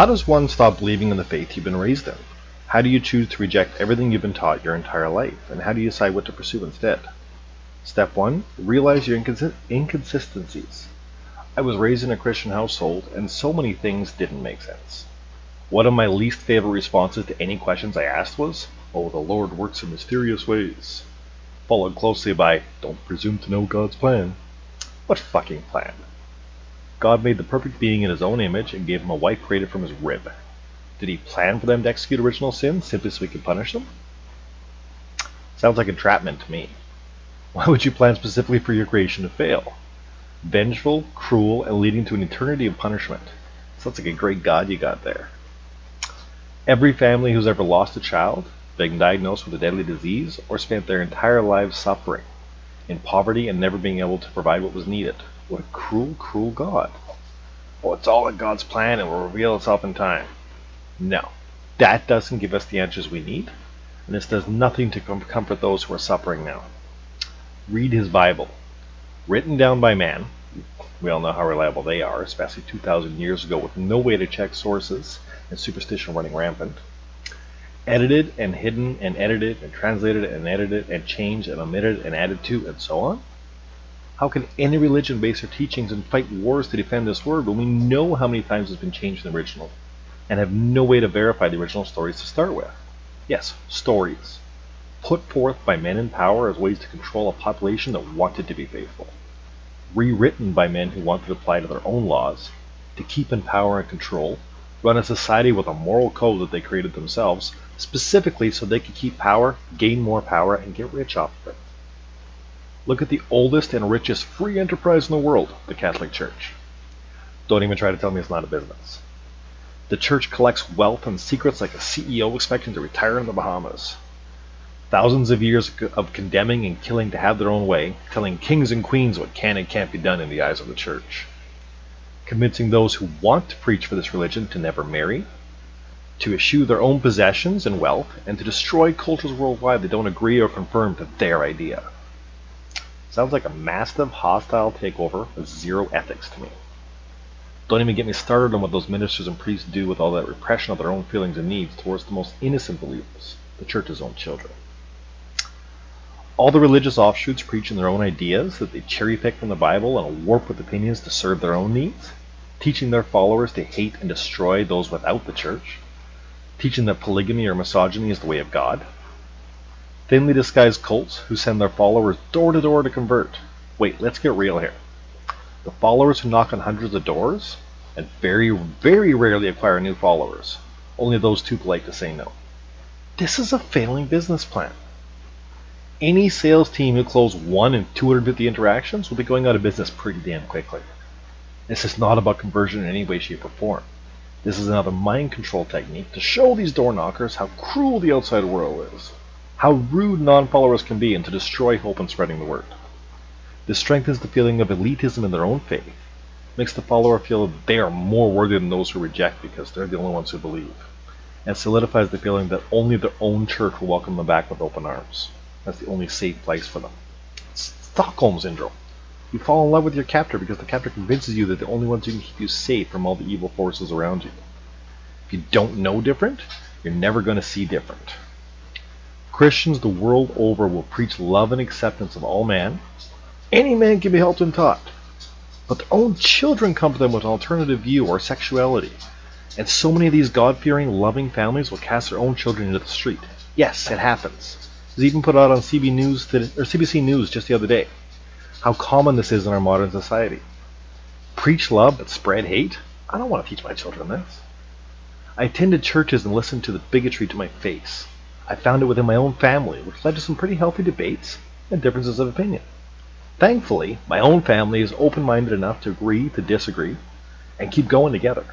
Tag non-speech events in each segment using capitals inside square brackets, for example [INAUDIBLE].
How does one stop believing in the faith you've been raised in? How do you choose to reject everything you've been taught your entire life? And how do you decide what to pursue instead? Step 1. Realize your incons- inconsistencies. I was raised in a Christian household, and so many things didn't make sense. One of my least favorite responses to any questions I asked was, Oh, the Lord works in mysterious ways. Followed closely by, Don't presume to know God's plan. What fucking plan? God made the perfect being in his own image and gave him a wife created from his rib. Did he plan for them to execute original sin simply so he could punish them? Sounds like entrapment to me. [LAUGHS] Why would you plan specifically for your creation to fail? Vengeful, cruel, and leading to an eternity of punishment. Sounds like a great God you got there. Every family who's ever lost a child, been diagnosed with a deadly disease, or spent their entire lives suffering in poverty and never being able to provide what was needed. What a cruel, cruel God. Oh, it's all in God's plan and will reveal itself in time. No, that doesn't give us the answers we need, and this does nothing to comfort those who are suffering now. Read his Bible, written down by man. We all know how reliable they are, especially 2,000 years ago with no way to check sources and superstition running rampant. Edited and hidden and edited and translated and edited and changed and omitted and added to and so on. How can any religion base their teachings and fight wars to defend this word when we know how many times it's been changed in the original? and have no way to verify the original stories to start with. Yes, stories. Put forth by men in power as ways to control a population that wanted to be faithful. Rewritten by men who wanted to apply to their own laws, to keep in power and control, run a society with a moral code that they created themselves, specifically so they could keep power, gain more power, and get rich off of it. Look at the oldest and richest free enterprise in the world, the Catholic Church. Don't even try to tell me it's not a business. The church collects wealth and secrets like a CEO expecting to retire in the Bahamas. Thousands of years of condemning and killing to have their own way, telling kings and queens what can and can't be done in the eyes of the church. Convincing those who want to preach for this religion to never marry, to eschew their own possessions and wealth, and to destroy cultures worldwide that don't agree or conform to their idea. Sounds like a massive hostile takeover with zero ethics to me. Don't even get me started on what those ministers and priests do with all that repression of their own feelings and needs towards the most innocent believers, the church's own children. All the religious offshoots preaching their own ideas that they cherry pick from the Bible and warp with opinions to serve their own needs, teaching their followers to hate and destroy those without the church, teaching that polygamy or misogyny is the way of God, thinly disguised cults who send their followers door to door to convert. Wait, let's get real here. The followers who knock on hundreds of doors and very, very rarely acquire new followers. Only those too polite to say no. This is a failing business plan. Any sales team who closes one in 250 interactions will be going out of business pretty damn quickly. This is not about conversion in any way, shape, or form. This is another mind control technique to show these door knockers how cruel the outside world is, how rude non followers can be, and to destroy hope in spreading the word. This strengthens the feeling of elitism in their own faith, makes the follower feel that they are more worthy than those who reject because they're the only ones who believe, and solidifies the feeling that only their own church will welcome them back with open arms. That's the only safe place for them. It's Stockholm Syndrome. You fall in love with your captor because the captor convinces you that the only ones who can keep you safe from all the evil forces around you. If you don't know different, you're never going to see different. Christians the world over will preach love and acceptance of all man, any man can be helped and taught. But their own children come to them with an alternative view or sexuality. And so many of these God fearing, loving families will cast their own children into the street. Yes, it happens. It was even put out on CB News or CBC News just the other day. How common this is in our modern society. Preach love but spread hate? I don't want to teach my children this. I attended churches and listened to the bigotry to my face. I found it within my own family, which led to some pretty healthy debates and differences of opinion. Thankfully, my own family is open-minded enough to agree to disagree and keep going together.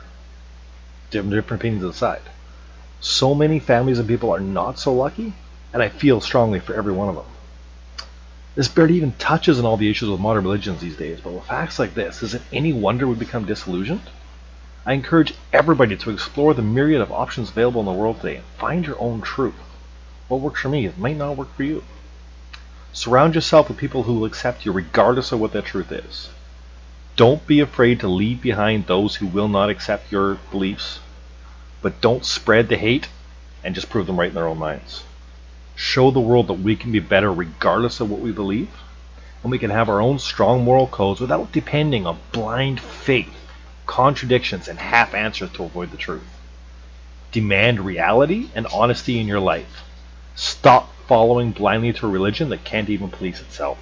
Different, different opinions aside. So many families and people are not so lucky, and I feel strongly for every one of them. This barely even touches on all the issues with modern religions these days, but with facts like this, is it any wonder we become disillusioned? I encourage everybody to explore the myriad of options available in the world today and find your own truth. What works for me, might not work for you. Surround yourself with people who will accept you regardless of what that truth is. Don't be afraid to leave behind those who will not accept your beliefs. but don't spread the hate and just prove them right in their own minds. Show the world that we can be better regardless of what we believe, and we can have our own strong moral codes without depending on blind faith, contradictions, and half answers to avoid the truth. Demand reality and honesty in your life. Stop following blindly to a religion that can't even police itself.